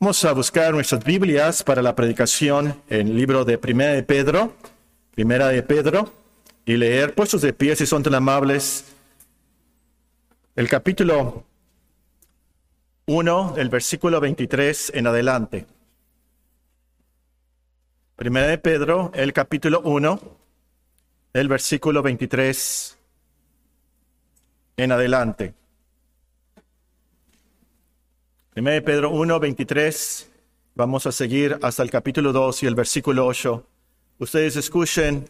Vamos a buscar nuestras Biblias para la predicación en el libro de Primera de Pedro, Primera de Pedro, y leer, puestos de pie si son tan amables, el capítulo 1, del versículo 23 en adelante. Primera de Pedro, el capítulo 1, el versículo 23 en adelante. Primera de Pedro 1, 23. Vamos a seguir hasta el capítulo 2 y el versículo 8. Ustedes escuchen,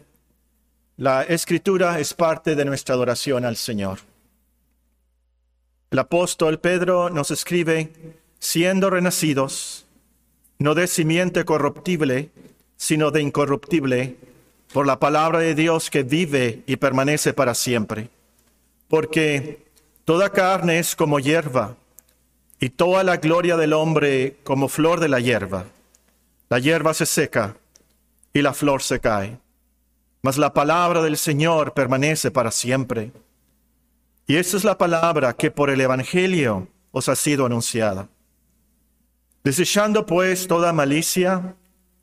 la escritura es parte de nuestra adoración al Señor. El apóstol Pedro nos escribe, siendo renacidos, no de simiente corruptible, sino de incorruptible, por la palabra de Dios que vive y permanece para siempre. Porque toda carne es como hierba y toda la gloria del hombre como flor de la hierba. La hierba se seca y la flor se cae, mas la palabra del Señor permanece para siempre. Y esta es la palabra que por el Evangelio os ha sido anunciada. Desechando pues toda malicia,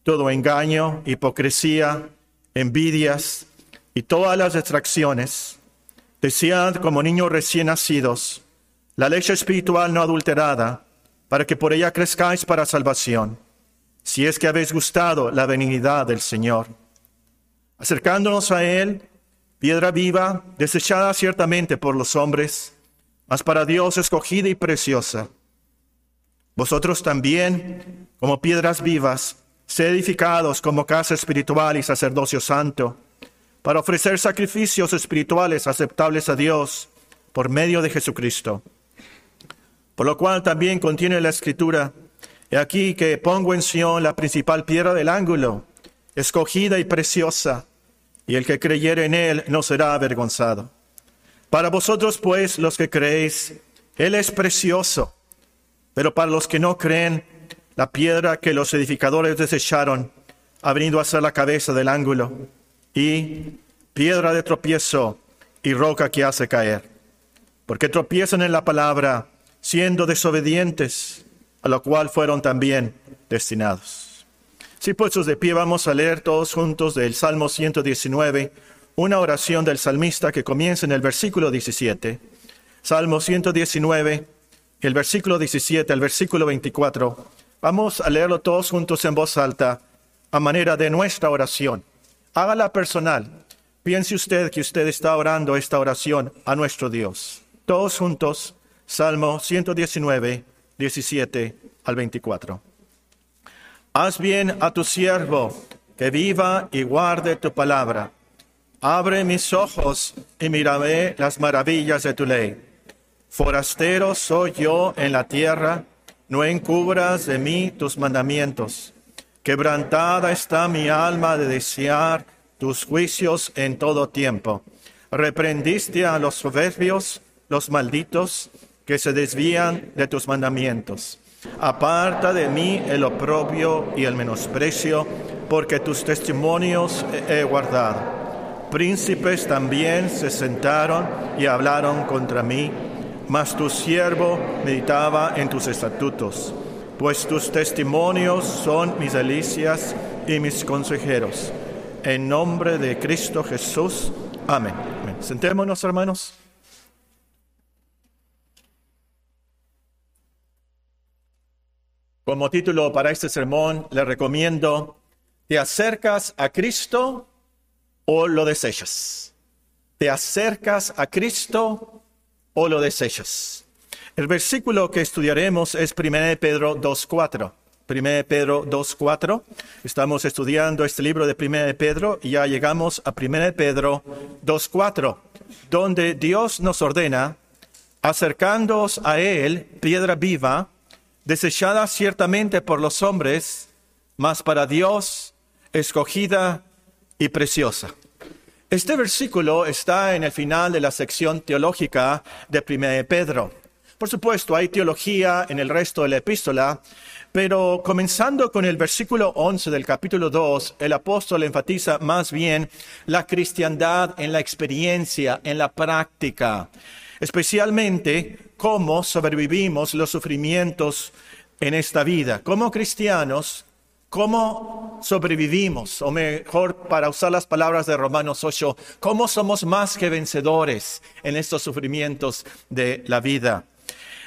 todo engaño, hipocresía, envidias y todas las distracciones, desead como niños recién nacidos, la leche espiritual no adulterada, para que por ella crezcáis para salvación, si es que habéis gustado la benignidad del Señor. Acercándonos a Él, piedra viva, desechada ciertamente por los hombres, mas para Dios escogida y preciosa. Vosotros también, como piedras vivas, sed edificados como casa espiritual y sacerdocio santo, para ofrecer sacrificios espirituales aceptables a Dios por medio de Jesucristo por lo cual también contiene la escritura, he aquí que pongo en Sion la principal piedra del ángulo, escogida y preciosa, y el que creyere en él no será avergonzado. Para vosotros, pues, los que creéis, él es precioso, pero para los que no creen, la piedra que los edificadores desecharon ha venido a ser la cabeza del ángulo, y piedra de tropiezo y roca que hace caer. Porque tropiezan en la palabra, siendo desobedientes, a lo cual fueron también destinados. Si puestos de pie, vamos a leer todos juntos del Salmo 119, una oración del salmista que comienza en el versículo 17. Salmo 119, el versículo 17 al versículo 24. Vamos a leerlo todos juntos en voz alta a manera de nuestra oración. Hágala personal. Piense usted que usted está orando esta oración a nuestro Dios. Todos juntos Salmo 119, 17 al 24. Haz bien a tu siervo, que viva y guarde tu palabra. Abre mis ojos y mírame las maravillas de tu ley. Forastero soy yo en la tierra, no encubras de mí tus mandamientos. Quebrantada está mi alma de desear tus juicios en todo tiempo. Reprendiste a los soberbios, los malditos, que se desvían de tus mandamientos. Aparta de mí el oprobio y el menosprecio, porque tus testimonios he guardado. Príncipes también se sentaron y hablaron contra mí, mas tu siervo meditaba en tus estatutos, pues tus testimonios son mis delicias y mis consejeros. En nombre de Cristo Jesús. Amén. Amén. Sentémonos, hermanos. Como título para este sermón le recomiendo, ¿te acercas a Cristo o lo desechas? ¿Te acercas a Cristo o lo desechas? El versículo que estudiaremos es 1 Pedro 2.4. 1 Pedro 2.4. Estamos estudiando este libro de 1 Pedro y ya llegamos a 1 Pedro 2.4, donde Dios nos ordena, acercándoos a Él, piedra viva, desechada ciertamente por los hombres, mas para Dios escogida y preciosa. Este versículo está en el final de la sección teológica de 1 Pedro. Por supuesto, hay teología en el resto de la epístola, pero comenzando con el versículo 11 del capítulo 2, el apóstol enfatiza más bien la cristiandad en la experiencia, en la práctica especialmente cómo sobrevivimos los sufrimientos en esta vida. Como cristianos, ¿cómo sobrevivimos? O mejor, para usar las palabras de Romanos 8, ¿cómo somos más que vencedores en estos sufrimientos de la vida?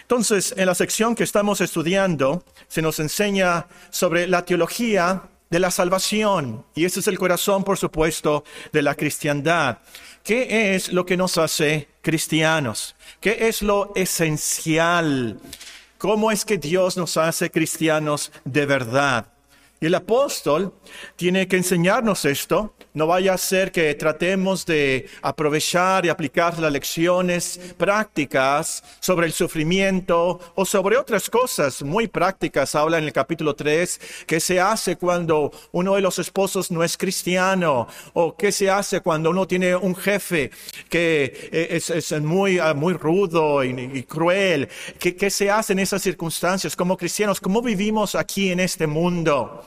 Entonces, en la sección que estamos estudiando, se nos enseña sobre la teología de la salvación. Y ese es el corazón, por supuesto, de la cristiandad. ¿Qué es lo que nos hace cristianos? ¿Qué es lo esencial? ¿Cómo es que Dios nos hace cristianos de verdad? Y el apóstol tiene que enseñarnos esto. No vaya a ser que tratemos de aprovechar y aplicar las lecciones prácticas sobre el sufrimiento o sobre otras cosas muy prácticas. Habla en el capítulo 3 qué se hace cuando uno de los esposos no es cristiano o qué se hace cuando uno tiene un jefe que es, muy, ah, muy rudo y, cruel. ¿Qué, ¿Qué se hace en esas circunstancias como cristianos? ¿Cómo vivimos aquí en este mundo?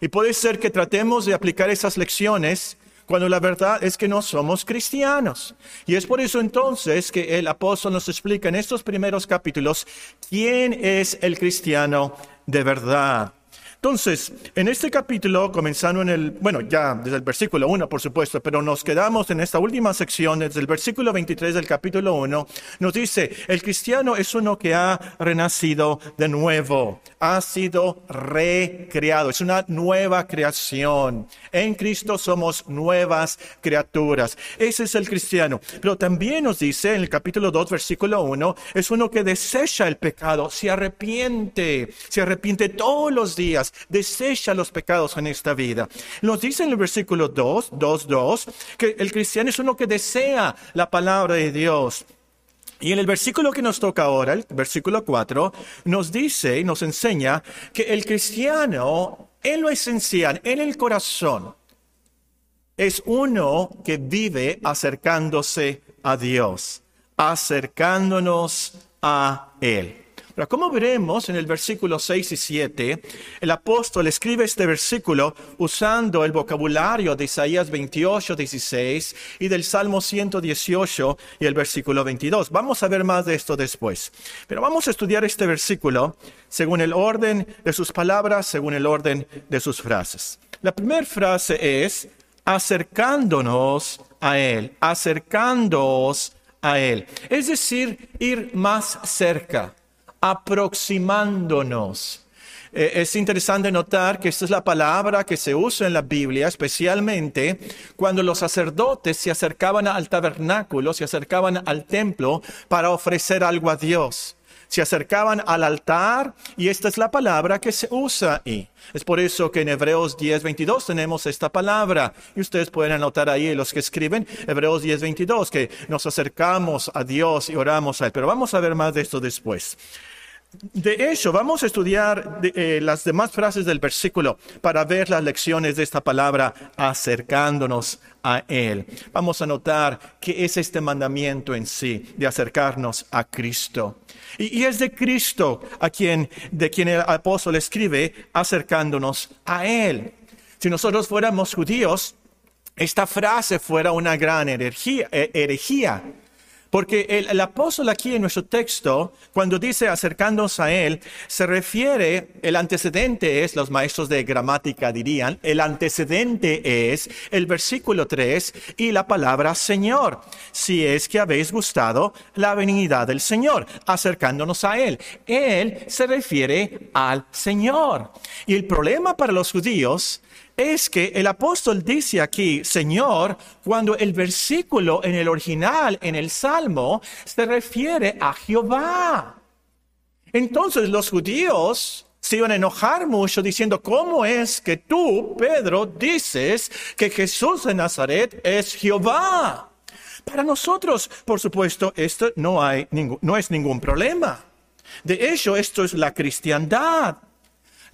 Y puede ser que tratemos de aplicar esas lecciones cuando la verdad es que no somos cristianos. Y es por eso entonces que el apóstol nos explica en estos primeros capítulos quién es el cristiano de verdad. Entonces, en este capítulo, comenzando en el, bueno, ya desde el versículo 1, por supuesto, pero nos quedamos en esta última sección, desde el versículo 23 del capítulo 1, nos dice, el cristiano es uno que ha renacido de nuevo, ha sido recreado, es una nueva creación. En Cristo somos nuevas criaturas. Ese es el cristiano. Pero también nos dice en el capítulo 2, versículo 1, es uno que desecha el pecado, se arrepiente, se arrepiente todos los días desecha los pecados en esta vida. Nos dice en el versículo 2, 2, 2, que el cristiano es uno que desea la palabra de Dios. Y en el versículo que nos toca ahora, el versículo 4, nos dice y nos enseña que el cristiano, en lo esencial, en el corazón, es uno que vive acercándose a Dios, acercándonos a Él. Pero como veremos en el versículo 6 y 7, el apóstol escribe este versículo usando el vocabulario de Isaías 28, 16 y del Salmo 118 y el versículo 22. Vamos a ver más de esto después. Pero vamos a estudiar este versículo según el orden de sus palabras, según el orden de sus frases. La primera frase es acercándonos a Él, acercándonos a Él. Es decir, ir más cerca aproximándonos. Eh, es interesante notar que esta es la palabra que se usa en la Biblia, especialmente cuando los sacerdotes se acercaban al tabernáculo, se acercaban al templo para ofrecer algo a Dios se acercaban al altar y esta es la palabra que se usa ahí. Es por eso que en Hebreos 10, 22 tenemos esta palabra y ustedes pueden anotar ahí los que escriben Hebreos 10, 22 que nos acercamos a Dios y oramos a Él. Pero vamos a ver más de esto después. De hecho, vamos a estudiar eh, las demás frases del versículo para ver las lecciones de esta palabra acercándonos a Él. Vamos a notar que es este mandamiento en sí de acercarnos a Cristo. Y, es de Cristo a quien, de quien el apóstol escribe acercándonos a Él. Si nosotros fuéramos judíos, esta frase fuera una gran herejía, herejía porque el, apóstol aquí en nuestro texto, cuando dice acercándonos a él, se refiere, el antecedente es, los maestros de gramática dirían, el antecedente es el versículo 3 y la palabra Señor. Si es que habéis gustado la venida del Señor, acercándonos a él. Él se refiere al Señor. Y el problema para los judíos es que el apóstol dice aquí, Señor, cuando el versículo en el original, en el Salmo, se refiere a Jehová. Entonces los judíos se iban a enojar mucho diciendo, ¿cómo es que tú, Pedro, dices que Jesús de Nazaret es Jehová? Para nosotros, por supuesto, esto no, hay no es ningún problema. De hecho, esto es la cristiandad.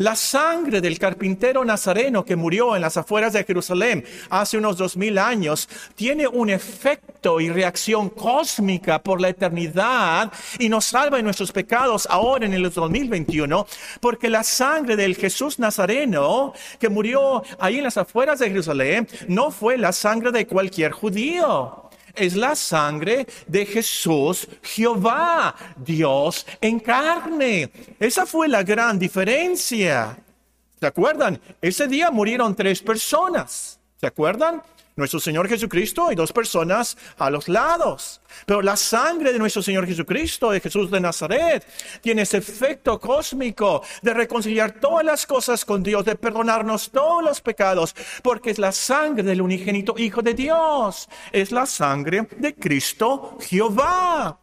La sangre del carpintero nazareno que murió en las afueras de Jerusalén hace unos dos mil años tiene un efecto y reacción cósmica por la eternidad y nos salva de nuestros pecados ahora en el 2021 porque la sangre del Jesús nazareno que murió ahí en las afueras de Jerusalén no fue la sangre de cualquier judío. Es la sangre de Jesús, Jehová, Dios en carne. Esa fue la gran diferencia. ¿Se acuerdan? Ese día murieron tres personas. ¿Se acuerdan? Nuestro Señor Jesucristo y dos personas a los lados. Pero la sangre de nuestro Señor Jesucristo, de Jesús de Nazaret, tiene ese efecto cósmico de reconciliar todas las cosas con Dios, de perdonarnos todos los pecados, porque es la sangre del unigénito Hijo de Dios. Es la sangre de Cristo Jehová.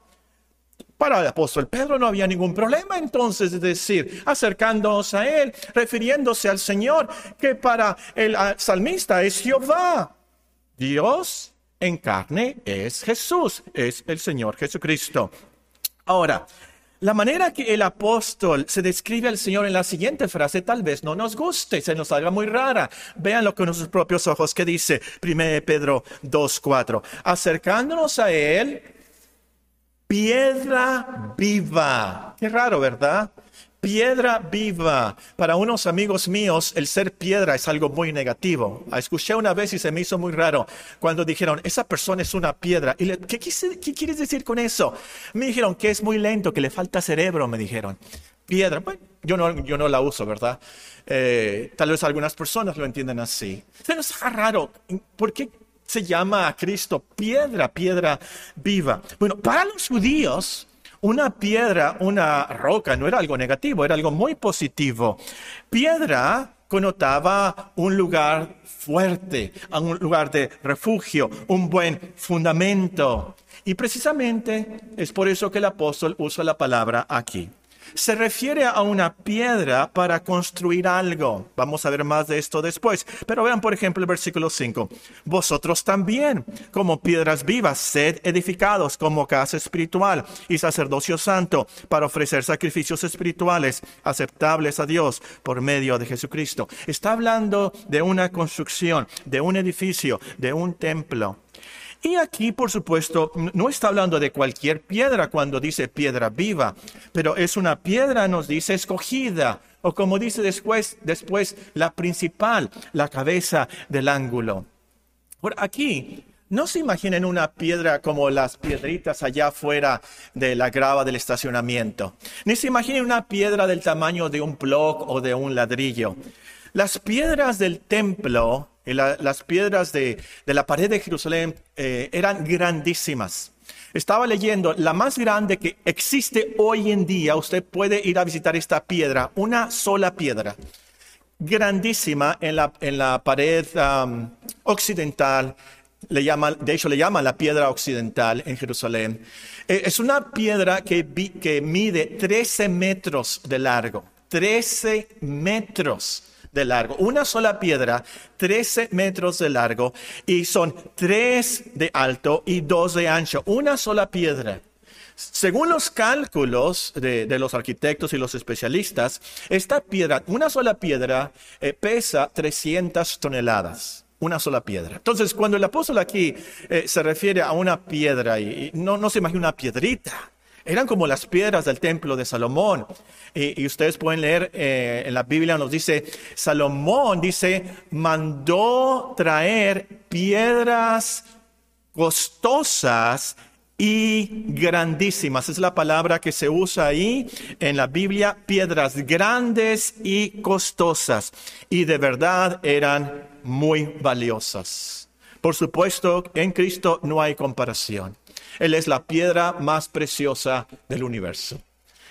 Para el apóstol Pedro no había ningún problema entonces de decir, acercándonos a él, refiriéndose al Señor, que para el salmista es Jehová. Dios en carne es Jesús, es el Señor Jesucristo. Ahora, la manera que el apóstol se describe al Señor en la siguiente frase tal vez no nos guste, se nos haga muy rara. Véanlo con nuestros propios ojos que dice 1 Pedro 2.4. Acercándonos a Él, piedra viva. Qué raro, ¿verdad? Piedra viva. Para unos amigos míos, el ser piedra es algo muy negativo. Escuché una vez y se me hizo muy raro cuando dijeron, esa persona es una piedra. Y le, ¿qué, ¿qué, quieres decir con eso? Me dijeron que es muy lento, que le falta cerebro, me dijeron. Piedra. Yo no, la uso, ¿verdad? Eh, tal vez algunas personas lo entienden así. Nos hace raro. ¿Por qué se llama a Cristo piedra, piedra viva? Bueno, para los judíos, una piedra, una roca, no era algo negativo, era algo muy positivo. Piedra connotaba un lugar fuerte, un lugar de refugio, un buen fundamento. Y precisamente es por eso que el apóstol usa la palabra aquí se refiere a una piedra para construir algo. Vamos a ver más de esto después. Pero vean, por ejemplo, el versículo 5. Vosotros también, como piedras vivas, sed edificados como casa espiritual y sacerdocio santo para ofrecer sacrificios espirituales aceptables a Dios por medio de Jesucristo. Está hablando de una construcción, de un edificio, de un templo. Y aquí, por supuesto, no está hablando de cualquier piedra cuando dice piedra viva, pero es una piedra, nos dice, escogida, o como dice después, después la principal, la cabeza del ángulo. Por aquí, no se imaginen una piedra como las piedritas allá afuera de la grava del estacionamiento. Ni se imaginen una piedra del tamaño de un block o de un ladrillo. Las piedras del templo las piedras de, la pared de Jerusalén eh, eran grandísimas. Estaba leyendo, la más grande que existe hoy en día, usted puede ir a visitar esta piedra, una sola piedra, grandísima en la, en la pared occidental, le llaman, de hecho le llaman la piedra occidental en Jerusalén. Eh, es una piedra que, que mide 13 metros de largo, 13 metros de largo. Una sola piedra, 13 metros de largo y son 3 de alto y 2 de ancho. Una sola piedra. Según los cálculos de, los arquitectos y los especialistas, esta piedra, una sola piedra, eh, pesa 300 toneladas una sola piedra. Entonces, cuando el apóstol aquí eh, se refiere a una piedra, y, no, no se imagina una piedrita, eran como las piedras del templo de Salomón. Y, ustedes pueden leer eh, en la Biblia, nos dice, Salomón dice, mandó traer piedras costosas y grandísimas. Es la palabra que se usa ahí en la Biblia, piedras grandes y costosas. Y de verdad eran muy valiosas. Por supuesto, en Cristo no hay comparación. Él es la piedra más preciosa del universo.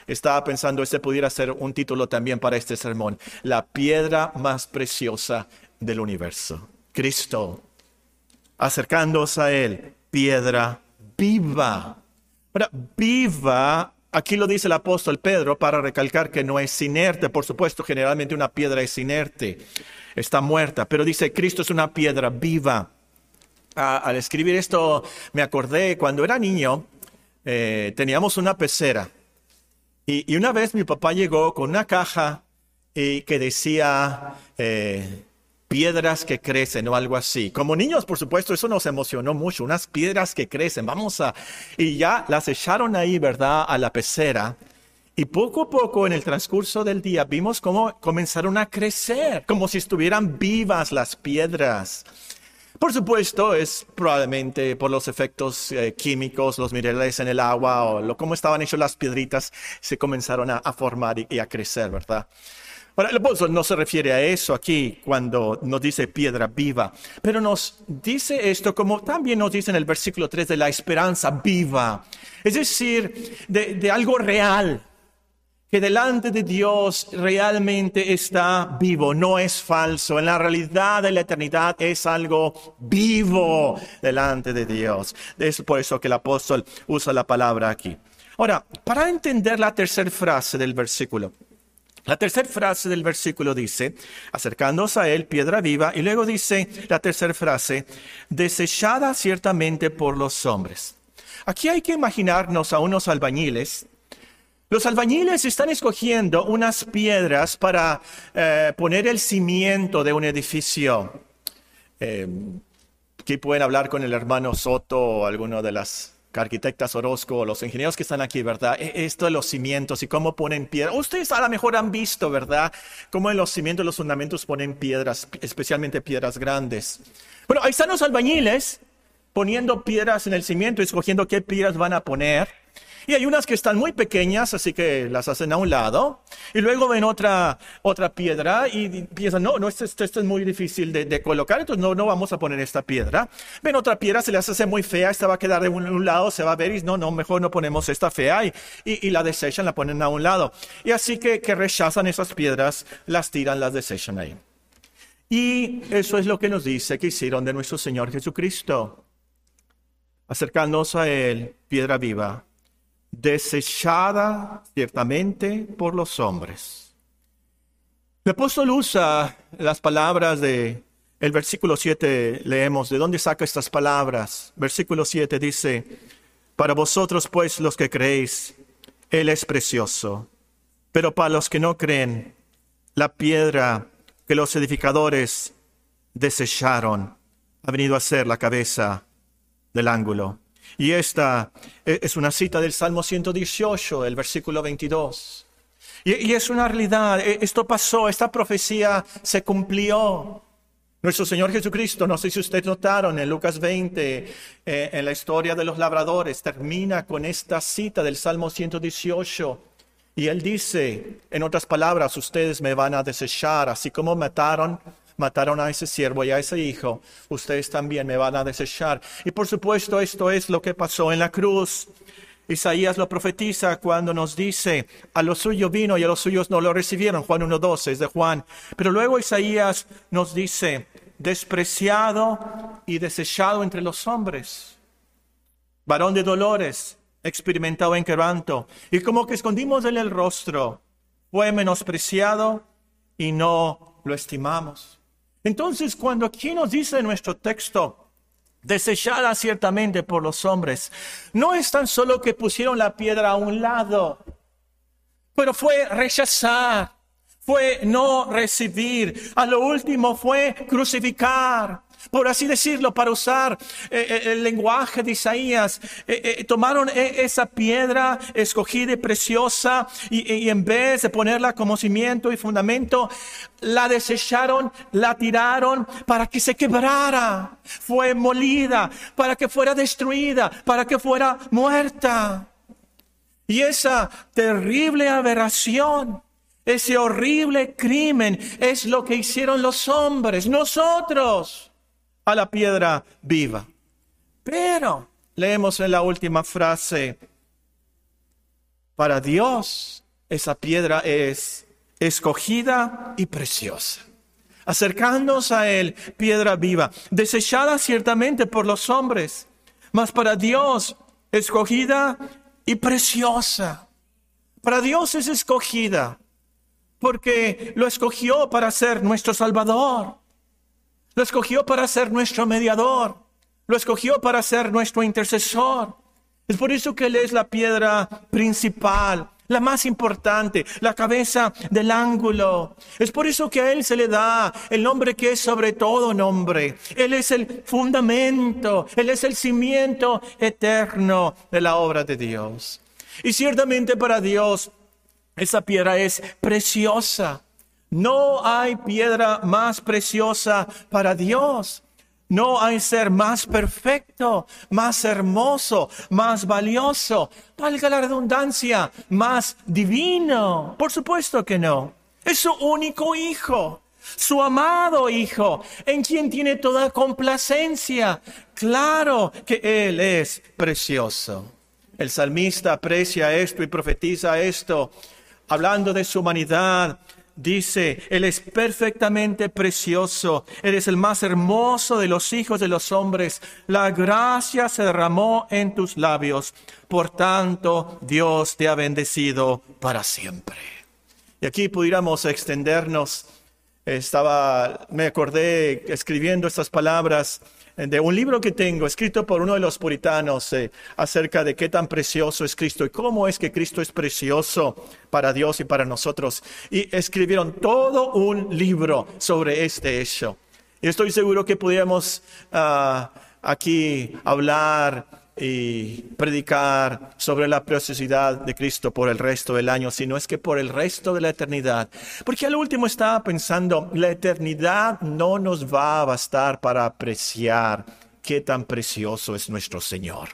Estaba pensando, este pudiera ser un título también para este sermón. La piedra más preciosa del universo. Cristo. Acercándose a Él, piedra viva. Viva, aquí lo dice el apóstol Pedro para recalcar que no es inerte. Por supuesto, generalmente una piedra es inerte, está muerta, pero dice Cristo es una piedra viva al escribir esto me acordé cuando era niño, eh, teníamos una pecera. Y, una vez mi papá llegó con una caja y que decía eh, piedras que crecen o algo así. Como niños, por supuesto, eso nos emocionó mucho. Unas piedras que crecen. Vamos a... Y ya las echaron ahí, ¿verdad? A la pecera. Y poco a poco en el transcurso del día vimos cómo comenzaron a crecer, como si estuvieran vivas las piedras. Por supuesto, es probablemente por los efectos eh, químicos, los minerales en el agua o lo, cómo estaban hechas las piedritas, se comenzaron a, formar y, a crecer, ¿verdad? Ahora, el apóstol no se refiere a eso aquí cuando nos dice piedra viva, pero nos dice esto como también nos dice en el versículo 3 de la esperanza viva, es decir, de algo real, que delante de Dios realmente está vivo, no es falso. En la realidad de la eternidad es algo vivo delante de Dios. Es por eso que el apóstol usa la palabra aquí. Ahora, para entender la tercera frase del versículo, la tercera frase del versículo dice, acercándose a él, piedra viva, y luego dice la tercera frase, desechada ciertamente por los hombres. Aquí hay que imaginarnos a unos albañiles los albañiles están escogiendo unas piedras para eh, poner el cimiento de un edificio. Eh, aquí pueden hablar con el hermano Soto o alguno de las arquitectas Orozco los ingenieros que están aquí, ¿verdad? E, esto de los cimientos y cómo ponen piedras. Ustedes a lo mejor han visto, ¿verdad? Cómo en los cimientos, los fundamentos ponen piedras, especialmente piedras grandes. Bueno, ahí están los albañiles poniendo piedras en el cimiento, escogiendo qué piedras van a poner. Y hay unas que están muy pequeñas, así que las hacen a un lado. Y luego ven otra, otra piedra y piensan, no, no, esto, es muy difícil de, colocar, entonces no, no vamos a poner esta piedra. Ven otra piedra, se les hace muy fea, esta va a quedar de un, lado, se va a ver y no, no, mejor no ponemos esta fea y, y, la desechan, la ponen a un lado. Y así que, que rechazan esas piedras, las tiran, las desechan ahí. Y eso es lo que nos dice que hicieron de nuestro Señor Jesucristo. Acercándonos a Él, piedra viva, desechada ciertamente por los hombres. El apóstol usa las palabras de el versículo 7 leemos, ¿de dónde saca estas palabras? Versículo 7 dice, para vosotros pues los que creéis, Él es precioso, pero para los que no creen, la piedra que los edificadores desecharon ha venido a ser la cabeza del ángulo. Y esta e, es una cita del Salmo 118, el versículo 22. Y, es una realidad, e, esto pasó, esta profecía se cumplió. Nuestro Señor Jesucristo, no sé si ustedes notaron en Lucas 20, eh, en la historia de los labradores, termina con esta cita del Salmo 118. Y él dice, en otras palabras, ustedes me van a desechar, así como mataron mataron a ese siervo y a ese hijo, ustedes también me van a desechar. Y por supuesto esto es lo que pasó en la cruz. Isaías lo profetiza cuando nos dice, a los suyos vino y a los suyos no lo recibieron, Juan 1.12 es de Juan. Pero luego Isaías nos dice, despreciado y desechado entre los hombres, varón de dolores, experimentado en quebranto, y como que escondimos en el rostro, fue menospreciado y no lo estimamos. Entonces, cuando aquí nos dice nuestro texto, desechada ciertamente por los hombres, no es tan solo que pusieron la piedra a un lado, pero fue rechazar, fue no recibir, a lo último fue crucificar por así decirlo, para usar eh, eh, el lenguaje de Isaías. Eh, tomaron esa piedra escogida y preciosa y, en vez de ponerla como cimiento y fundamento, la desecharon, la tiraron para que se quebrara. Fue molida, para que fuera destruida, para que fuera muerta. Y esa terrible aberración ese horrible crimen es lo que hicieron los hombres, nosotros a la piedra viva. Pero leemos en la última frase, para Dios esa piedra es escogida y preciosa. Acercándonos a Él, piedra viva, desechada ciertamente por los hombres, mas para Dios escogida y preciosa. Para Dios es escogida porque lo escogió para ser nuestro Salvador. Lo escogió para ser nuestro mediador. Lo escogió para ser nuestro intercesor. Es por eso que Él es la piedra principal, la más importante, la cabeza del ángulo. Es por eso que a Él se le da el nombre que es sobre todo nombre. Él es el fundamento, Él es el cimiento eterno de la obra de Dios. Y ciertamente para Dios esa piedra es preciosa. No hay piedra más preciosa para Dios. No hay ser más perfecto, más hermoso, más valioso, valga la redundancia, más divino. Por supuesto que no. Es su único hijo, su amado hijo, en quien tiene toda complacencia. Claro que Él es precioso. El salmista aprecia esto y profetiza esto, hablando de su humanidad, dice, Él es perfectamente precioso, Él es el más hermoso de los hijos de los hombres, la gracia se derramó en tus labios, por tanto Dios te ha bendecido para siempre. Y aquí pudiéramos extendernos, estaba, me acordé escribiendo estas palabras de un libro que tengo escrito por uno de los puritanos eh, acerca de qué tan precioso es Cristo y cómo es que Cristo es precioso para Dios y para nosotros. Y escribieron todo un libro sobre este hecho. Y estoy seguro que pudiéramos ah, aquí hablar y predicar sobre la preciosidad de Cristo por el resto del año, sino es que por el resto de la eternidad. Porque al último estaba pensando, la eternidad no nos va a bastar para apreciar qué tan precioso es nuestro Señor.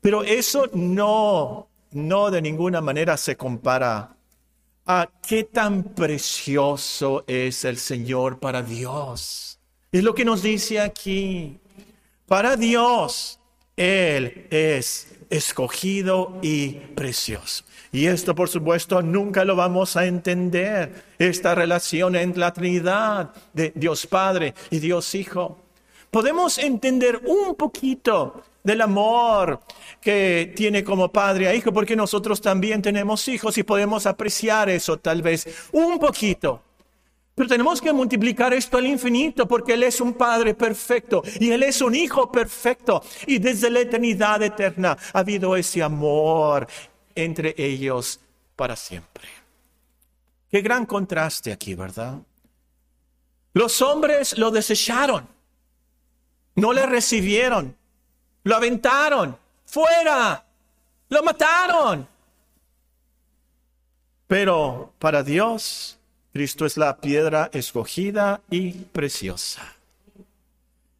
Pero eso no, no de ninguna manera se compara a qué tan precioso es el Señor para Dios. Es lo que nos dice aquí. Para Dios, él es escogido y precioso. Y esto, por supuesto, nunca lo vamos a entender, esta relación entre la Trinidad de Dios Padre y Dios Hijo. Podemos entender un poquito del amor que tiene como padre a hijo, porque nosotros también tenemos hijos y podemos apreciar eso tal vez un poquito. Pero tenemos que multiplicar esto al infinito porque Él es un Padre perfecto y Él es un Hijo perfecto. Y desde la eternidad eterna ha habido ese amor entre ellos para siempre. Qué gran contraste aquí, ¿verdad? Los hombres lo desecharon, no le recibieron, lo aventaron, fuera, lo mataron. Pero para Dios Cristo es la piedra escogida y preciosa.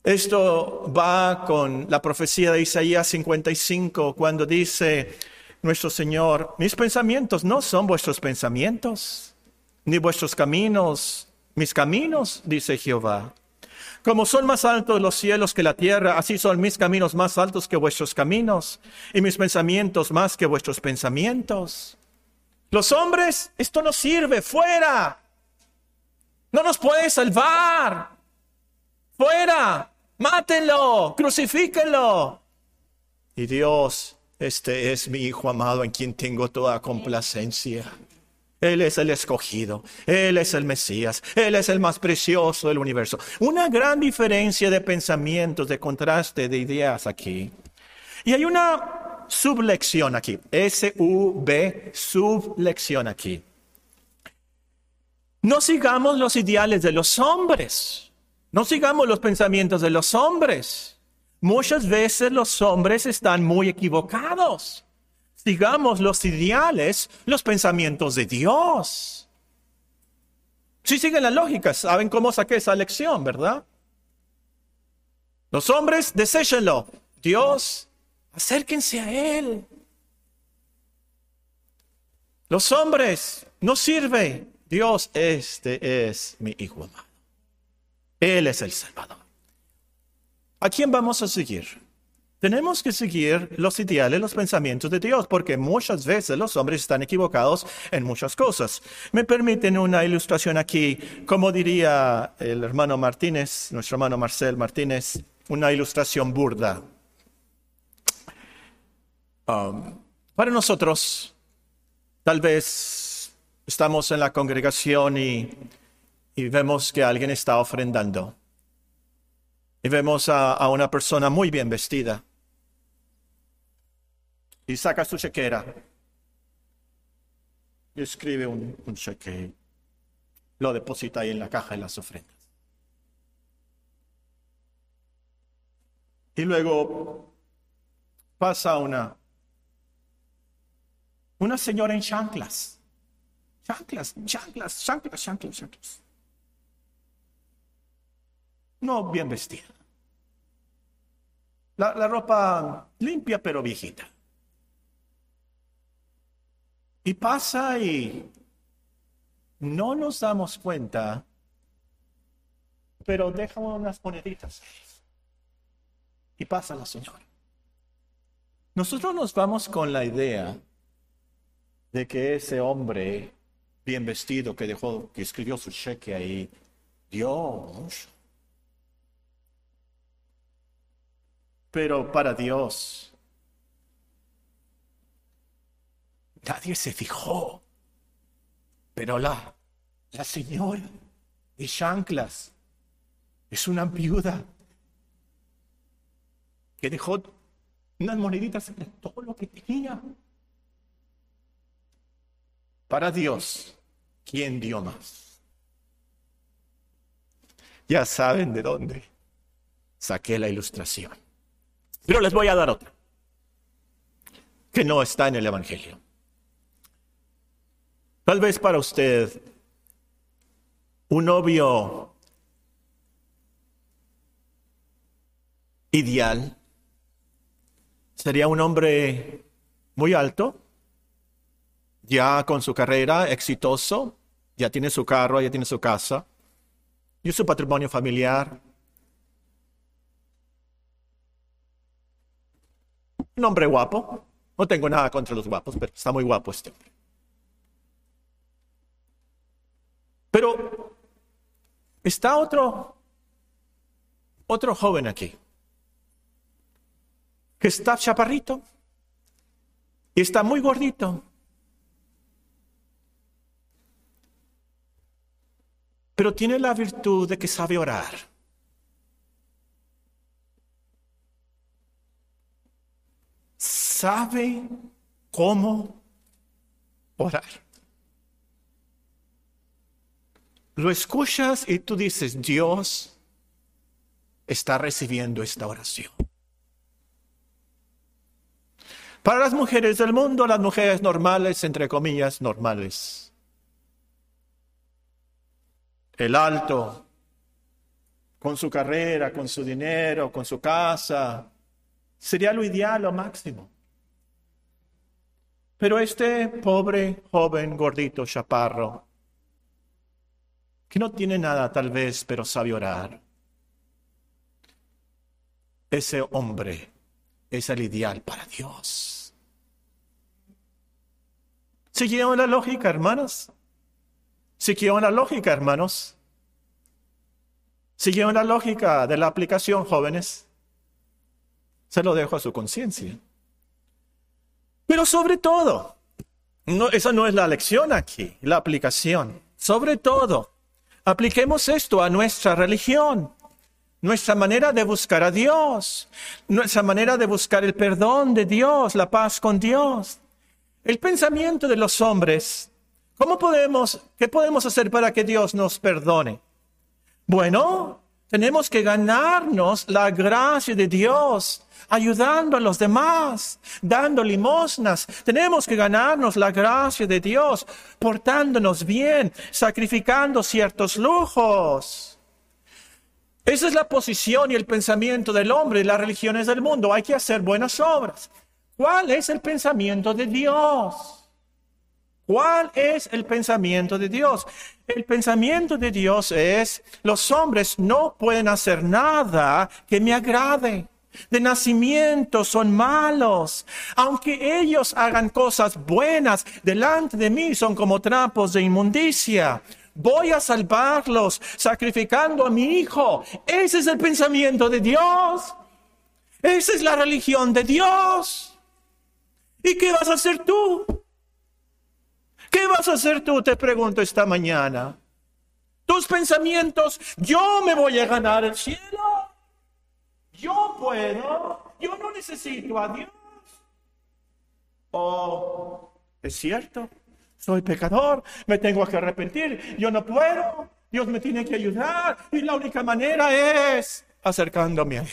Esto va con la profecía de Isaías 55 cuando dice nuestro Señor, mis pensamientos no son vuestros pensamientos, ni vuestros caminos, mis caminos, dice Jehová. Como son más altos los cielos que la tierra, así son mis caminos más altos que vuestros caminos, y mis pensamientos más que vuestros pensamientos. Los hombres, esto no sirve, fuera. No nos puede salvar. Fuera. Mátenlo. Crucifíquenlo. Y Dios, este es mi Hijo amado en quien tengo toda complacencia. Él es el escogido, Él es el Mesías, Él es el más precioso del universo. Una gran diferencia de pensamientos, de contraste de ideas aquí. Y hay una sublección aquí, S-U-B, sublección aquí. No sigamos los ideales de los hombres. No sigamos los pensamientos de los hombres. Muchas veces los hombres están muy equivocados. Sigamos los ideales, los pensamientos de Dios. Si siguen la lógica, saben cómo saqué esa lección, ¿verdad? Los hombres, deséchenlo. Dios, acérquense a Él. Los hombres, no sirve. Dios, este es mi Hijo amado. Él es el Salvador. ¿A quién vamos a seguir? Tenemos que seguir los ideales, los pensamientos de Dios, porque muchas veces los hombres están equivocados en muchas cosas. Me permiten una ilustración aquí, como diría el hermano Martínez, nuestro hermano Marcel Martínez, una ilustración burda. Um, para nosotros, tal vez estamos en la congregación y, vemos que alguien está ofrendando. Y vemos a, una persona muy bien vestida. Y saca su chequera. Y escribe un, un cheque. Lo deposita ahí en la caja de las ofrendas. Y luego pasa una, una señora en chanclas Chanclas, chanclas, chanclas, chanclas, chanclas. no bien vestida. La, la ropa limpia pero viejita. Y pasa y no nos damos cuenta, pero deja unas moneditas. Y pasa la señora. Nosotros nos vamos con la idea de que ese hombre bien vestido que dejó, que escribió su cheque ahí, dio mucho. Pero para Dios, nadie se fijó. Pero la, la señora de chanclas es una viuda que dejó unas moneditas de todo lo que tenía. Para Dios, ¿quién dio más? Ya saben de dónde saqué la ilustración. Pero les voy a dar otra, que no está en el Evangelio. Tal vez para usted, un novio ideal sería un hombre muy alto, ya con su carrera exitoso, ya tiene su carro, ya tiene su casa, y su patrimonio familiar. Un hombre guapo. No tengo nada contra los guapos, pero está muy guapo este hombre. Pero está otro, otro joven aquí, que está chaparrito y está muy gordito. Pero tiene la virtud de que sabe orar. Sabe cómo orar. Lo escuchas y tú dices, Dios está recibiendo esta oración. Para las mujeres del mundo, las mujeres normales, entre comillas, normales. El alto, con su carrera, con su dinero, con su casa, sería lo ideal, lo máximo. Pero este pobre, joven, gordito, chaparro, que no tiene nada tal vez, pero sabe orar. Ese hombre es el ideal para Dios. ¿Siguieron la lógica, hermanos? ¿Siguieron la lógica, hermanos? ¿Siguieron la lógica de la aplicación, jóvenes? Se lo dejo a su conciencia. Pero sobre todo, no, esa no es la lección aquí, la aplicación. Sobre todo, Apliquemos esto a nuestra religión, nuestra manera de buscar a Dios, nuestra manera de buscar el perdón de Dios, la paz con Dios. El pensamiento de los hombres, ¿cómo podemos, qué podemos hacer para que Dios nos perdone? Bueno, tenemos que ganarnos la gracia de Dios ayudando a los demás, dando limosnas. Tenemos que ganarnos la gracia de Dios, portándonos bien, sacrificando ciertos lujos. Esa es la posición y el pensamiento del hombre y las religiones del mundo. Hay que hacer buenas obras. ¿Cuál es el pensamiento de Dios? ¿Cuál es el pensamiento de Dios? El pensamiento de Dios es, los hombres no pueden hacer nada que me agrade de nacimiento son malos. Aunque ellos hagan cosas buenas delante de mí, son como trapos de inmundicia. Voy a salvarlos sacrificando a mi hijo. Ese es el pensamiento de Dios. Esa es la religión de Dios. ¿Y qué vas a hacer tú? ¿Qué vas a hacer tú? Te pregunto esta mañana. Tus pensamientos, yo me voy a ganar el cielo. Yo puedo, yo no necesito a Dios. Oh, es cierto, soy pecador, me tengo que arrepentir, yo no puedo, Dios me tiene que ayudar y la única manera es acercándome a Él.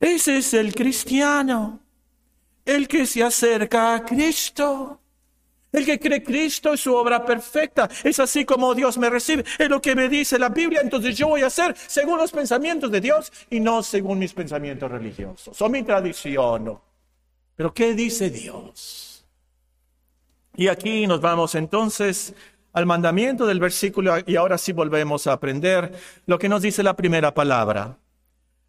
Ese es el cristiano, el que se acerca a Cristo El que cree Cristo es su obra perfecta. Es así como Dios me recibe. Es lo que me dice la Biblia. Entonces yo voy a hacer según los pensamientos de Dios y no según mis pensamientos religiosos o mi tradición. Pero ¿qué dice Dios? Y aquí nos vamos entonces al mandamiento del versículo y ahora sí volvemos a aprender lo que nos dice la primera palabra.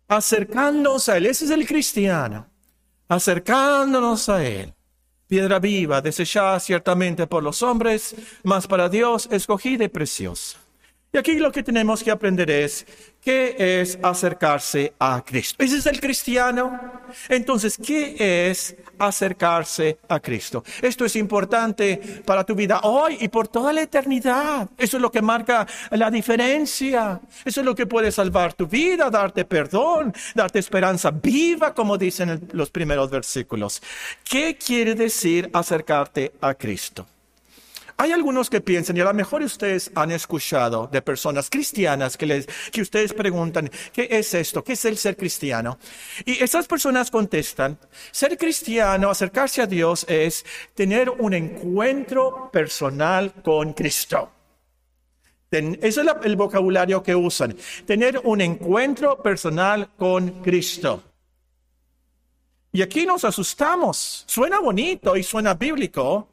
Acercándonos a Él. Ese es el cristiano. Acercándonos a Él piedra viva, desechada ciertamente por los hombres, mas para Dios escogida y preciosa. Y aquí lo que tenemos que aprender es qué es acercarse a Cristo. ¿Ese es el cristiano? Entonces, ¿qué es acercarse a Cristo? Esto es importante para tu vida hoy y por toda la eternidad. Eso es lo que marca la diferencia. Eso es lo que puede salvar tu vida, darte perdón, darte esperanza viva, como dicen los primeros versículos. ¿Qué quiere decir acercarte a Cristo? Hay algunos que piensan, y a lo mejor ustedes han escuchado de personas cristianas que, les, que ustedes preguntan, ¿qué es esto? ¿Qué es el ser cristiano? Y esas personas contestan, ser cristiano, acercarse a Dios es tener un encuentro personal con Cristo. Eso es el vocabulario que usan. Tener un encuentro personal con Cristo. Y aquí nos asustamos. Suena bonito y suena bíblico,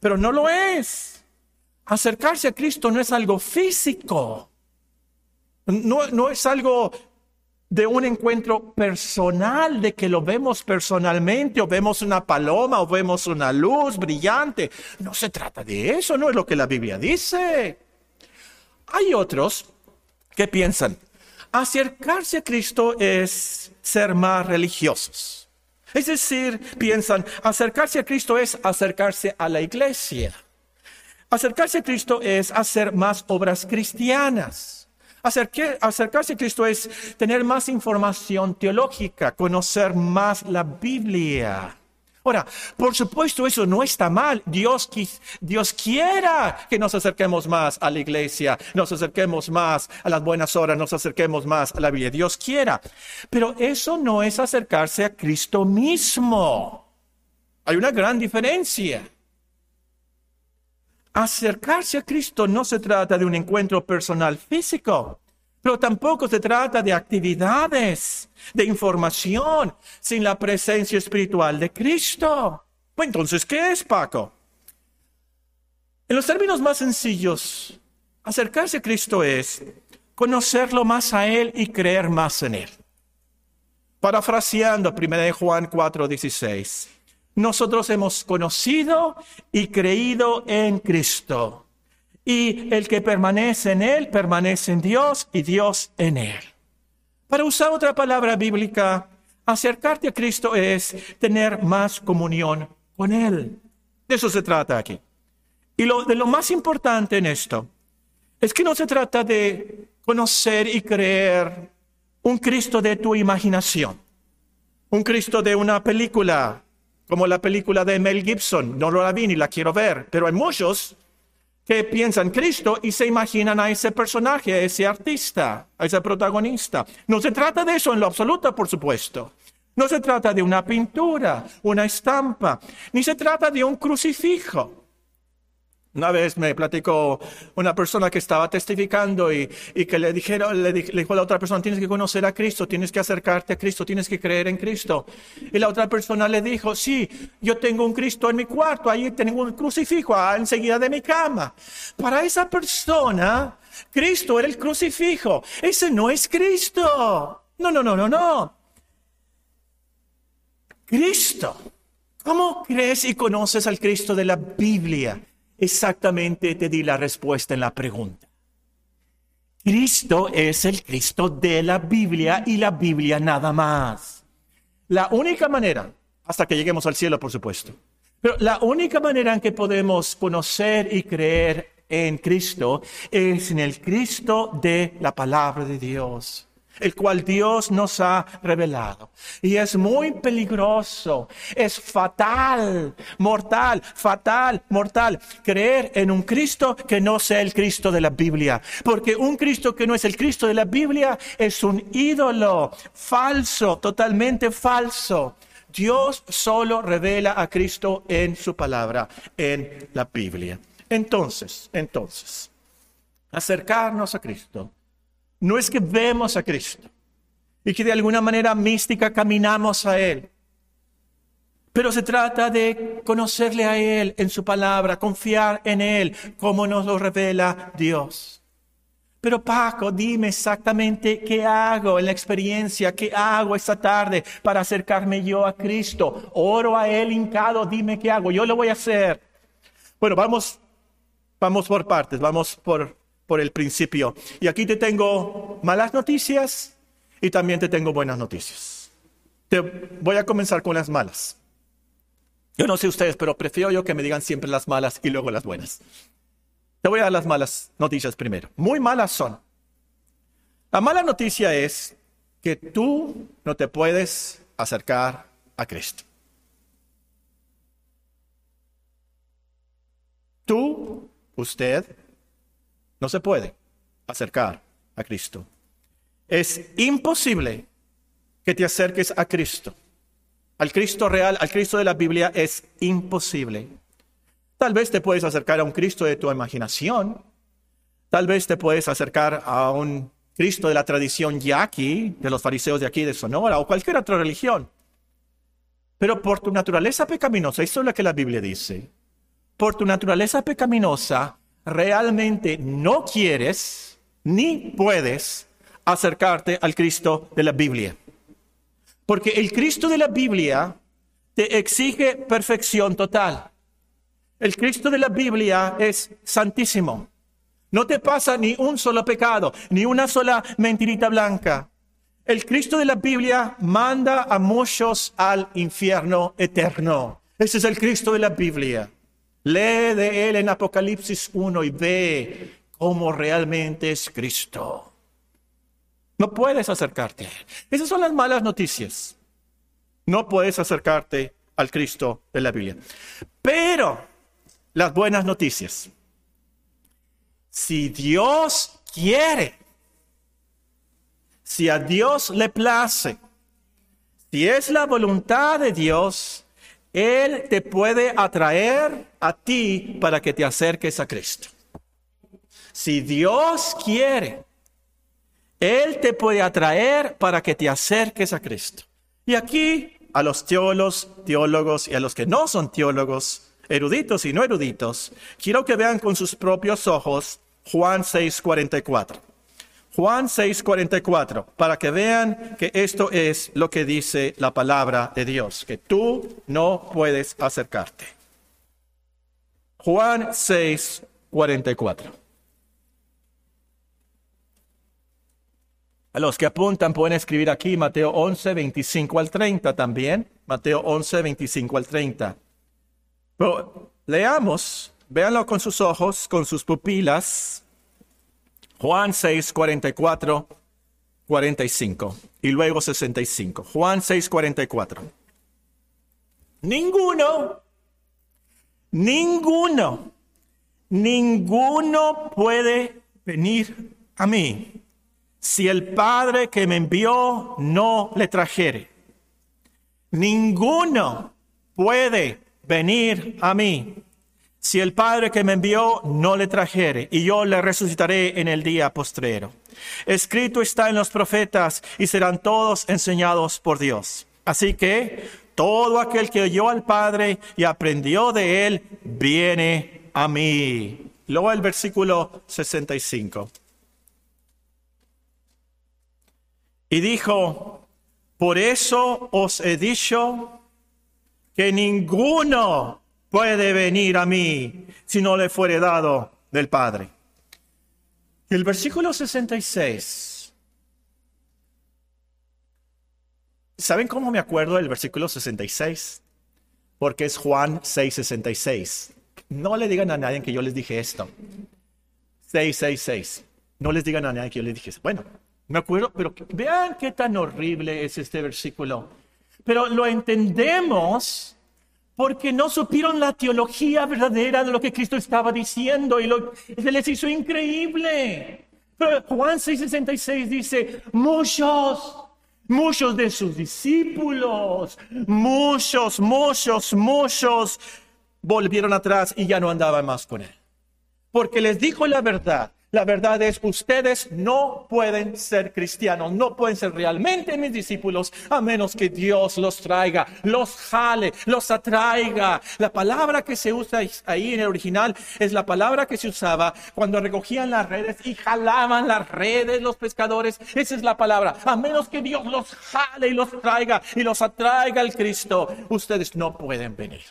pero no lo es. Acercarse a Cristo no es algo físico. No, no es algo de un encuentro personal, de que lo vemos personalmente, o vemos una paloma, o vemos una luz brillante. No se trata de eso, no es lo que la Biblia dice. Hay otros que piensan, acercarse a Cristo es ser más religiosos. Es decir, piensan, acercarse a Cristo es acercarse a la iglesia. Acercarse a Cristo es hacer más obras cristianas. acercarse a Cristo es tener más información teológica, conocer más la Biblia. Ahora, por supuesto, eso no está mal. Dios, Dios quiera que nos acerquemos más a la iglesia, nos acerquemos más a las buenas horas, nos acerquemos más a la Biblia. Dios quiera. Pero eso no es acercarse a Cristo mismo. Hay una gran diferencia. Acercarse a Cristo no se trata de un encuentro personal físico. Pero tampoco se trata de actividades, de información, sin la presencia espiritual de Cristo. Pues entonces, ¿qué es Paco? En los términos más sencillos, acercarse a Cristo es conocerlo más a Él y creer más en Él. Parafraseando 1 Juan 4:16, nosotros hemos conocido y creído en Cristo y el que permanece en él permanece en Dios y Dios en él. Para usar otra palabra bíblica, acercarte a Cristo es tener más comunión con Él. De eso se trata aquí. Y lo, de lo más importante en esto es que no se trata de conocer y creer un Cristo de tu imaginación, un Cristo de una película, como la película de Mel Gibson. No lo la vi ni la quiero ver, pero hay muchos que piensan Cristo y se imaginan a ese personaje, a ese artista, a ese protagonista. No se trata de eso en lo absoluto, por supuesto. No se trata de una pintura, una estampa, ni se trata de un crucifijo. Una vez me platicó una persona que estaba testificando y, que le, dijeron, le, dijo a la otra persona, tienes que conocer a Cristo, tienes que acercarte a Cristo, tienes que creer en Cristo. Y la otra persona le dijo, sí, yo tengo un Cristo en mi cuarto, ahí tengo un crucifijo ah, enseguida de mi cama. Para esa persona, Cristo era el crucifijo. Ese no es Cristo. No, no, no, no, no. Cristo. ¿Cómo crees y conoces al Cristo de la Biblia? Exactamente te di la respuesta en la pregunta. Cristo es el Cristo de la Biblia y la Biblia nada más. La única manera, hasta que lleguemos al cielo, por supuesto, pero la única manera en que podemos conocer y creer en Cristo es en el Cristo de la palabra de Dios el cual Dios nos ha revelado. Y es muy peligroso, es fatal, mortal, fatal, mortal, creer en un Cristo que no sea el Cristo de la Biblia. Porque un Cristo que no es el Cristo de la Biblia es un ídolo falso, totalmente falso. Dios solo revela a Cristo en su palabra, en la Biblia. Entonces, entonces, acercarnos a Cristo no es que vemos a Cristo y que de alguna manera mística caminamos a Él. Pero se trata de conocerle a Él en su palabra, confiar en Él como nos lo revela Dios. Pero Paco, dime exactamente qué hago en la experiencia, qué hago esta tarde para acercarme yo a Cristo. Oro a Él hincado, dime qué hago, yo lo voy a hacer. Bueno, vamos, vamos por partes, vamos por, por el principio. Y aquí te tengo malas noticias y también te tengo buenas noticias. Te voy a comenzar con las malas. Yo no sé ustedes, pero prefiero yo que me digan siempre las malas y luego las buenas. Te voy a dar las malas noticias primero. Muy malas son. La mala noticia es que tú no te puedes acercar a Cristo. Tú, usted, no se puede acercar a Cristo. Es imposible que te acerques a Cristo al Cristo real, al Cristo de la Biblia, es imposible. Tal vez te puedes acercar a un Cristo de tu imaginación. Tal vez te puedes acercar a un Cristo de la tradición yaqui, de los fariseos de aquí de Sonora, o cualquier otra religión. Pero por tu naturaleza pecaminosa, eso es lo que la Biblia dice, por tu naturaleza pecaminosa, realmente no quieres ni puedes acercarte al Cristo de la Biblia. Porque el Cristo de la Biblia te exige perfección total. El Cristo de la Biblia es santísimo. No te pasa ni un solo pecado, ni una sola mentirita blanca. El Cristo de la Biblia manda a muchos al infierno eterno. Ese es el Cristo de la Biblia. Lee de él en Apocalipsis 1 y ve cómo realmente es Cristo. No puedes acercarte. Esas son las malas noticias. No puedes acercarte al Cristo de la Biblia. Pero las buenas noticias. Si Dios quiere, si a Dios le place, si es la voluntad de Dios, Él te puede atraer a ti para que te acerques a Cristo. Si Dios quiere, él te puede atraer para que te acerques a Cristo. Y aquí a los teólogos, teólogos y a los que no son teólogos, eruditos y no eruditos, quiero que vean con sus propios ojos Juan 6:44. Juan 6:44, para que vean que esto es lo que dice la palabra de Dios, que tú no puedes acercarte. Juan 6:44. A los que apuntan pueden escribir aquí Mateo 11, 25 al 30 también. Mateo 11, 25 al 30. Pero leamos, véanlo con sus ojos, con sus pupilas. Juan 6, 44, 45 y luego 65. Juan 6, 44. Ninguno, ninguno, ninguno puede venir a mí si el Padre que me envió no le trajere. Ninguno puede venir a mí si el Padre que me envió no le trajere, y yo le resucitaré en el día postrero. Escrito está en los profetas, y serán todos enseñados por Dios. Así que todo aquel que oyó al Padre y aprendió de él, viene a mí. Luego el versículo 65. Y dijo, por eso os he dicho que ninguno puede venir a mí si no le fuere dado del Padre. El versículo 66. ¿Saben cómo me acuerdo del versículo 66? Porque es Juan 6:66. No le digan a nadie que yo les dije esto. 666. No les digan a nadie que yo les dije eso. Bueno, me acuerdo, pero vean qué tan horrible es este versículo. Pero lo entendemos porque no supieron la teología verdadera de lo que Cristo estaba diciendo y lo, les hizo increíble. Juan 6:66 dice, muchos Muchos de sus discípulos, muchos, muchos, muchos volvieron atrás y ya no andaban más con él. Porque les dijo la verdad. La verdad es, ustedes no pueden ser cristianos, no pueden ser realmente mis discípulos a menos que Dios los traiga, los jale, los atraiga. La palabra que se usa ahí en el original es la palabra que se usaba cuando recogían las redes y jalaban las redes los pescadores. Esa es la palabra. A menos que Dios los jale y los traiga y los atraiga al Cristo, ustedes no pueden venir.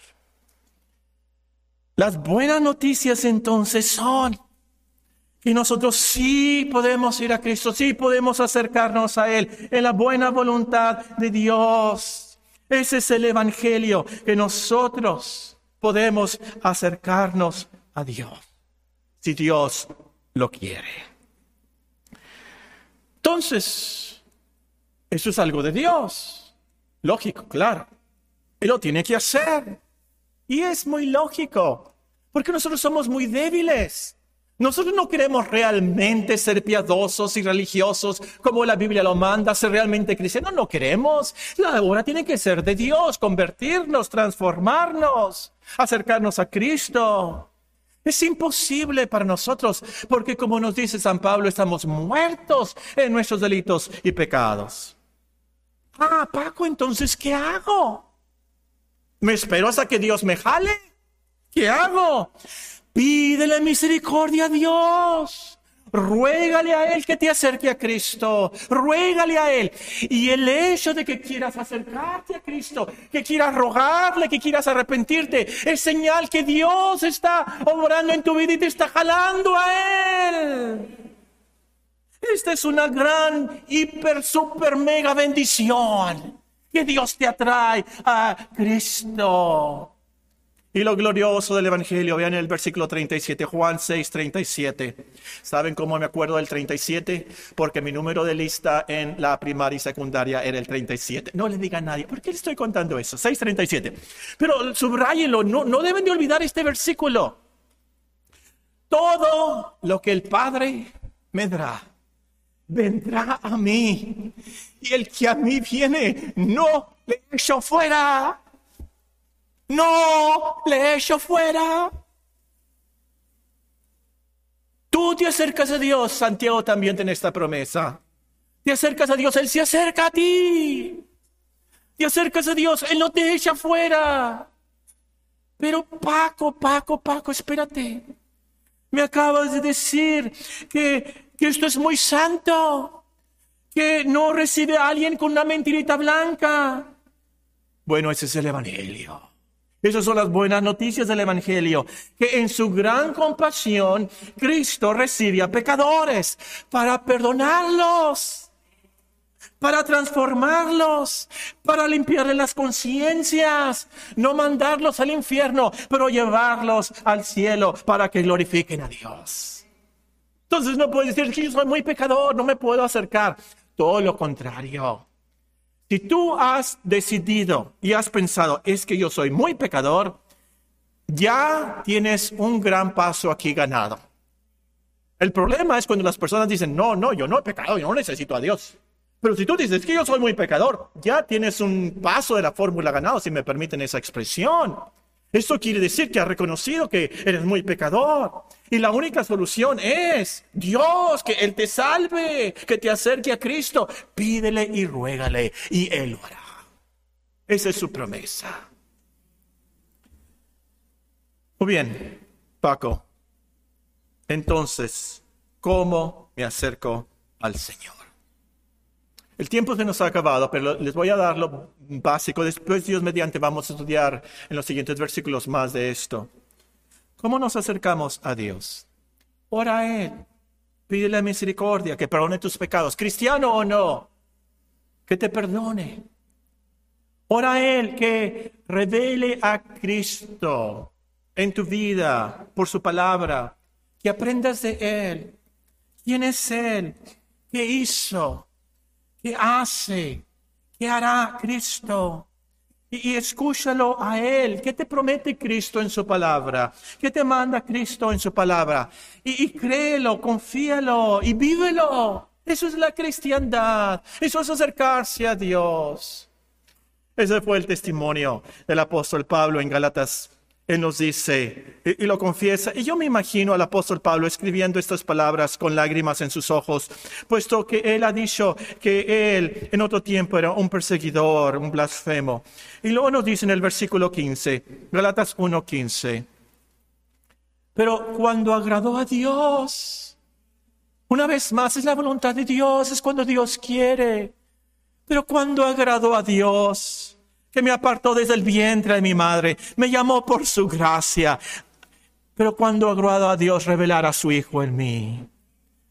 Las buenas noticias entonces son y nosotros sí podemos ir a Cristo, sí podemos acercarnos a Él en la buena voluntad de Dios. Ese es el Evangelio, que nosotros podemos acercarnos a Dios, si Dios lo quiere. Entonces, eso es algo de Dios. Lógico, claro. Él lo tiene que hacer. Y es muy lógico, porque nosotros somos muy débiles. Nosotros no queremos realmente ser piadosos y religiosos como la Biblia lo manda, ser realmente cristianos. No queremos. La obra tiene que ser de Dios, convertirnos, transformarnos, acercarnos a Cristo. Es imposible para nosotros porque como nos dice San Pablo, estamos muertos en nuestros delitos y pecados. Ah, Paco, entonces, ¿qué hago? ¿Me espero hasta que Dios me jale? ¿Qué hago? Pídele misericordia a Dios. Ruégale a Él que te acerque a Cristo. Ruégale a Él. Y el hecho de que quieras acercarte a Cristo, que quieras rogarle, que quieras arrepentirte, es señal que Dios está obrando en tu vida y te está jalando a Él. Esta es una gran, hiper, super, mega bendición. Que Dios te atrae a Cristo. Y lo glorioso del Evangelio, vean el versículo 37, Juan 6, 37. ¿Saben cómo me acuerdo del 37? Porque mi número de lista en la primaria y secundaria era el 37. No le diga a nadie, ¿por qué le estoy contando eso? 6, 37. Pero subrayenlo, no, no deben de olvidar este versículo. Todo lo que el Padre me dará, vendrá a mí. Y el que a mí viene, no le echo fuera. No le echo fuera. Tú te acercas a Dios, Santiago también tiene esta promesa. Te acercas a Dios, Él se acerca a ti. Te acercas a Dios, Él no te echa fuera. Pero Paco, Paco, Paco, espérate. Me acabas de decir que, que esto es muy santo, que no recibe a alguien con una mentirita blanca. Bueno, ese es el Evangelio. Esas son las buenas noticias del Evangelio, que en su gran compasión Cristo recibe a pecadores para perdonarlos, para transformarlos, para limpiarle las conciencias, no mandarlos al infierno, pero llevarlos al cielo para que glorifiquen a Dios. Entonces no puedes decir que yo soy muy pecador, no me puedo acercar. Todo lo contrario. Si tú has decidido y has pensado, es que yo soy muy pecador, ya tienes un gran paso aquí ganado. El problema es cuando las personas dicen, no, no, yo no he pecado, yo no necesito a Dios. Pero si tú dices que yo soy muy pecador, ya tienes un paso de la fórmula ganado, si me permiten esa expresión. Eso quiere decir que has reconocido que eres muy pecador. Y la única solución es Dios, que Él te salve, que te acerque a Cristo. Pídele y ruégale y Él lo hará. Esa es su promesa. Muy bien, Paco. Entonces, ¿cómo me acerco al Señor? El tiempo se nos ha acabado, pero les voy a dar lo básico. Después, Dios mediante, vamos a estudiar en los siguientes versículos más de esto. ¿Cómo nos acercamos a Dios? Ora a Él. Pídele misericordia, que perdone tus pecados, cristiano o no, que te perdone. Ora Él que revele a Cristo en tu vida por su palabra, que aprendas de Él. ¿Quién es Él? ¿Qué hizo? ¿Qué hace? ¿Qué hará Cristo? Y, escúchalo a Él. ¿Qué te promete Cristo en su palabra? ¿Qué te manda Cristo en su palabra? Y, y créelo, confíalo y vívelo. Eso es la cristiandad. Eso es acercarse a Dios. Ese fue el testimonio del apóstol Pablo en Galatas. Él nos dice y, lo confiesa. Y yo me imagino al apóstol Pablo escribiendo estas palabras con lágrimas en sus ojos, puesto que él ha dicho que él en otro tiempo era un perseguidor, un blasfemo. Y luego nos dice en el versículo 15, Galatas 1:15. Pero cuando agradó a Dios, una vez más es la voluntad de Dios, es cuando Dios quiere. Pero cuando agradó a Dios, que me apartó desde el vientre de mi madre, me llamó por su gracia. Pero cuando agradó a Dios revelar a su Hijo en mí,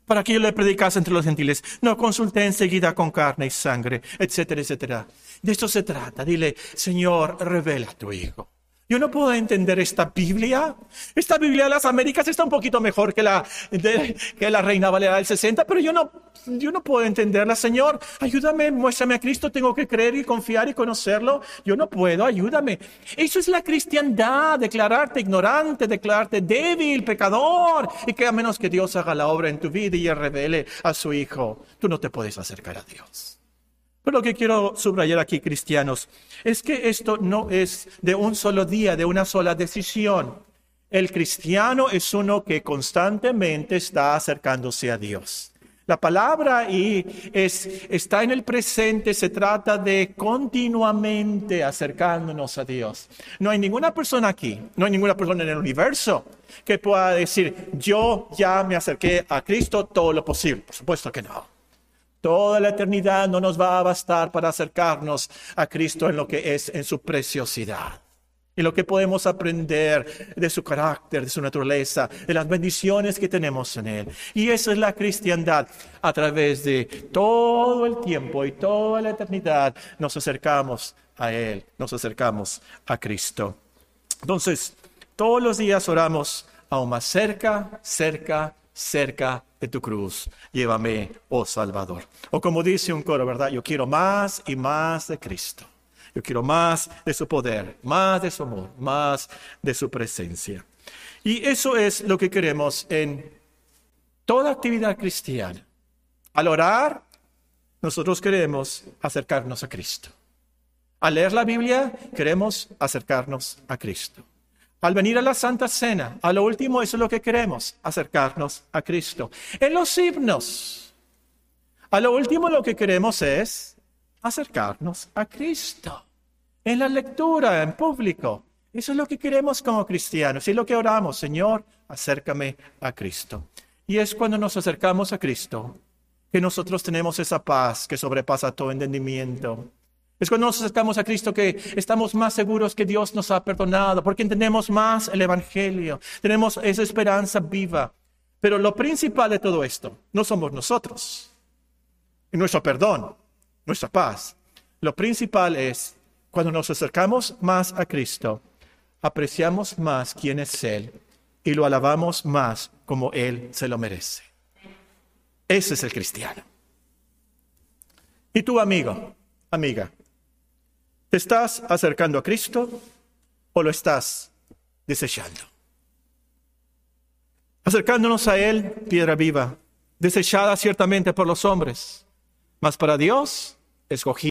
para que yo le predicase entre los gentiles, no consulté enseguida con carne y sangre, etcétera, etcétera. De esto se trata. Dile, Señor, revela a tu Hijo. Yo no puedo entender esta Biblia. Esta Biblia de las Américas está un poquito mejor que la, de, que la Reina Valera del 60, pero yo no, yo no puedo entenderla. Señor, ayúdame, muéstrame a Cristo. Tengo que creer y confiar y conocerlo. Yo no puedo, ayúdame. Eso es la cristiandad, declararte ignorante, declararte débil, pecador, y que a menos que Dios haga la obra en tu vida y revele a su Hijo, tú no te puedes acercar a Dios. Pero lo que quiero subrayar aquí, cristianos, es que esto no es de un solo día, de una sola decisión. El cristiano es uno que constantemente está acercándose a Dios. La palabra y es, está en el presente, se trata de continuamente acercándonos a Dios. No hay ninguna persona aquí, no hay ninguna persona en el universo que pueda decir, yo ya me acerqué a Cristo todo lo posible. Por supuesto que no. Toda la eternidad no nos va a bastar para acercarnos a Cristo en lo que es en su preciosidad. Y lo que podemos aprender de su carácter, de su naturaleza, de las bendiciones que tenemos en Él. Y esa es la cristiandad. A través de todo el tiempo y toda la eternidad nos acercamos a Él, nos acercamos a Cristo. Entonces, todos los días oramos aún más cerca, cerca, cerca de tu cruz. Llévame, oh Salvador. O como dice un coro, ¿verdad? Yo quiero más y más de Cristo. Yo quiero más de su poder, más de su amor, más de su presencia. Y eso es lo que queremos en toda actividad cristiana. Al orar, nosotros queremos acercarnos a Cristo. Al leer la Biblia, queremos acercarnos a Cristo. Al venir a la Santa Cena, a lo último, eso es lo que queremos, acercarnos a Cristo. En los himnos, a lo último lo que queremos es acercarnos a Cristo. En la lectura, en público, eso es lo que queremos como cristianos. Y lo que oramos, Señor, acércame a Cristo. Y es cuando nos acercamos a Cristo que nosotros tenemos esa paz que sobrepasa todo entendimiento es cuando nos acercamos a Cristo que estamos más seguros que Dios nos ha perdonado, porque entendemos más el Evangelio, tenemos esa esperanza viva. Pero lo principal de todo esto no somos nosotros, nuestro perdón, nuestra paz. Lo principal es cuando nos acercamos más a Cristo, apreciamos más quién es Él y lo alabamos más como Él se lo merece. Ese es el cristiano. ¿Y tu amigo, amiga? ¿Te estás acercando a Cristo o lo estás desechando? Acercándonos a Él, piedra viva, desechada ciertamente por los hombres, mas para Dios escogida.